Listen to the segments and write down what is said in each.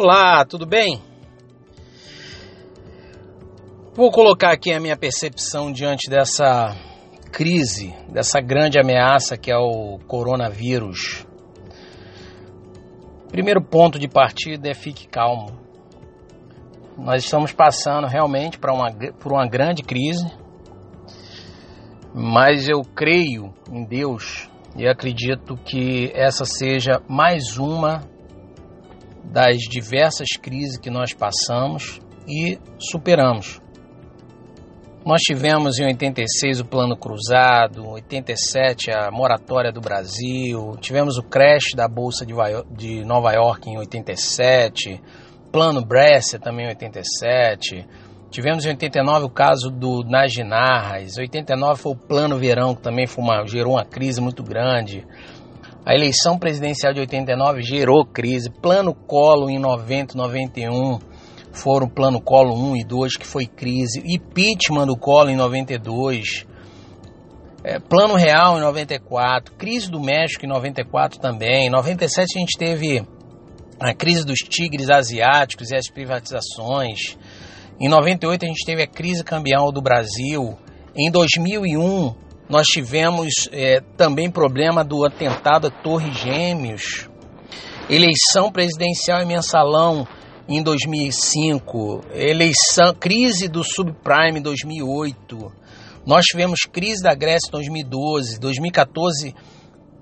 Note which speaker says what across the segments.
Speaker 1: Olá, tudo bem? Vou colocar aqui a minha percepção diante dessa crise, dessa grande ameaça que é o coronavírus. Primeiro ponto de partida é fique calmo. Nós estamos passando realmente para uma, por uma grande crise, mas eu creio em Deus e acredito que essa seja mais uma das diversas crises que nós passamos e superamos. Nós tivemos em 86 o Plano Cruzado, 87 a moratória do Brasil, tivemos o crash da Bolsa de Nova York em 87, Plano Brescia também em 87, tivemos em 89 o caso do Najinarras, 89 foi o Plano Verão, que também uma, gerou uma crise muito grande, a eleição presidencial de 89 gerou crise, Plano Colo em 90, 91, foram plano Colo 1 e 2, que foi crise, impeachment do Colo em 92, é, plano real em 94, crise do México em 94 também, em 97 a gente teve a crise dos tigres asiáticos e as privatizações, em 98 a gente teve a crise cambial do Brasil, em 2001 nós tivemos é, também problema do atentado a Torre Gêmeos, eleição presidencial em mensalão em 2005, eleição, crise do subprime em 2008, nós tivemos crise da Grécia em 2012, 2014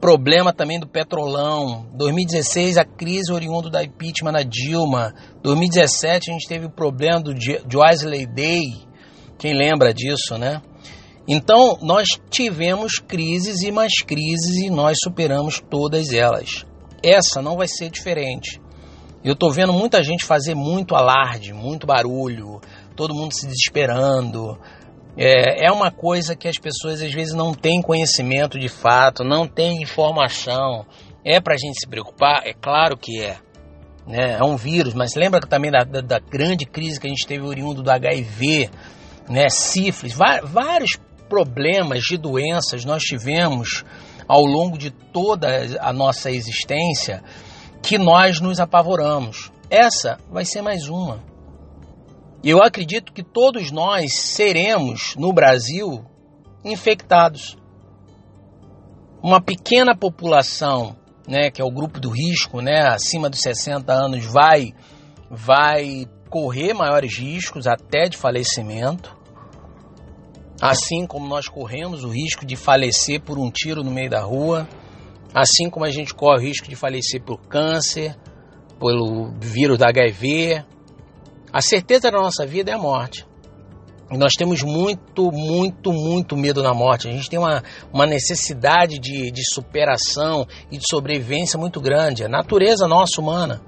Speaker 1: problema também do petrolão, 2016 a crise oriundo da impeachment da Dilma, 2017 a gente teve o problema do Joyceley Day, quem lembra disso, né? Então nós tivemos crises e mais crises e nós superamos todas elas. Essa não vai ser diferente. Eu tô vendo muita gente fazer muito alarde, muito barulho, todo mundo se desesperando. É, é uma coisa que as pessoas às vezes não têm conhecimento de fato, não têm informação. É para a gente se preocupar? É claro que é. Né? É um vírus, mas lembra também da, da, da grande crise que a gente teve oriundo do HIV, né? sífilis, vários problemas de doenças nós tivemos ao longo de toda a nossa existência que nós nos apavoramos. Essa vai ser mais uma. Eu acredito que todos nós seremos no Brasil infectados. Uma pequena população, né, que é o grupo do risco, né, acima dos 60 anos, vai vai correr maiores riscos até de falecimento. Assim como nós corremos o risco de falecer por um tiro no meio da rua, Assim como a gente corre o risco de falecer por câncer, pelo vírus da HIV, a certeza da nossa vida é a morte. E nós temos muito, muito, muito medo da morte. A gente tem uma, uma necessidade de, de superação e de sobrevivência muito grande. É a natureza nossa humana.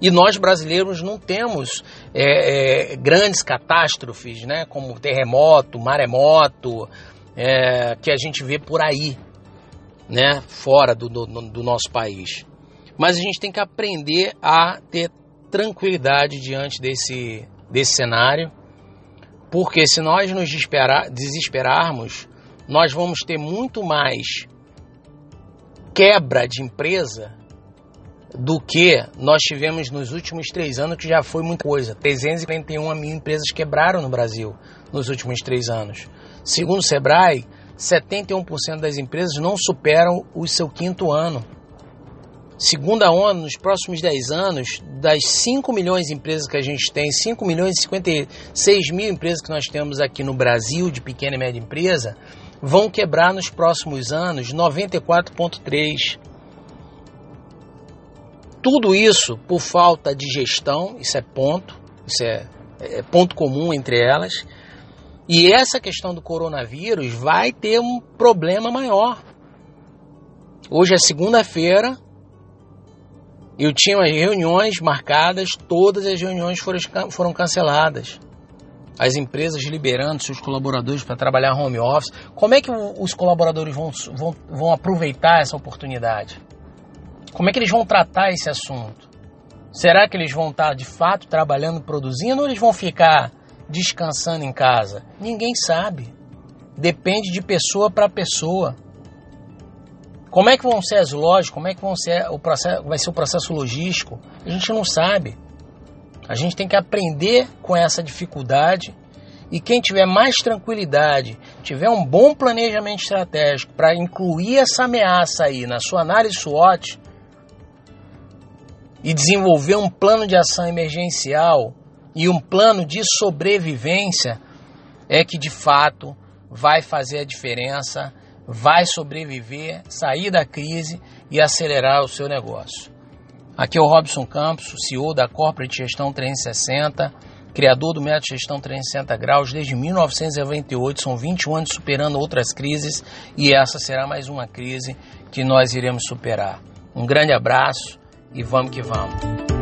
Speaker 1: E nós brasileiros não temos é, é, grandes catástrofes, né, como terremoto, maremoto, é, que a gente vê por aí né, fora do, do, do nosso país. Mas a gente tem que aprender a ter tranquilidade diante desse, desse cenário, porque se nós nos desesperar, desesperarmos, nós vamos ter muito mais quebra de empresa do que nós tivemos nos últimos três anos, que já foi muita coisa. 341 mil empresas quebraram no Brasil nos últimos três anos. Segundo o Sebrae, 71% das empresas não superam o seu quinto ano. Segundo a ONU, nos próximos 10 anos, das 5 milhões de empresas que a gente tem, 5 milhões e 56 mil empresas que nós temos aqui no Brasil, de pequena e média empresa, vão quebrar nos próximos anos 94,3. Tudo isso por falta de gestão, isso é ponto, isso é, é ponto comum entre elas, e essa questão do coronavírus vai ter um problema maior. Hoje é segunda-feira, eu tinha as reuniões marcadas, todas as reuniões foram, foram canceladas. As empresas liberando seus colaboradores para trabalhar home office. Como é que os colaboradores vão, vão, vão aproveitar essa oportunidade? Como é que eles vão tratar esse assunto? Será que eles vão estar de fato trabalhando, produzindo, ou eles vão ficar descansando em casa? Ninguém sabe. Depende de pessoa para pessoa. Como é que vão ser as lojas? Como é que vão ser o processo, vai ser o processo logístico? A gente não sabe. A gente tem que aprender com essa dificuldade e quem tiver mais tranquilidade, tiver um bom planejamento estratégico para incluir essa ameaça aí na sua análise SWOT e desenvolver um plano de ação emergencial e um plano de sobrevivência, é que de fato vai fazer a diferença, vai sobreviver, sair da crise e acelerar o seu negócio. Aqui é o Robson Campos, CEO da Corporate Gestão 360, criador do método Gestão 360 Graus desde 1998, são 21 anos superando outras crises e essa será mais uma crise que nós iremos superar. Um grande abraço e vamos que vamos.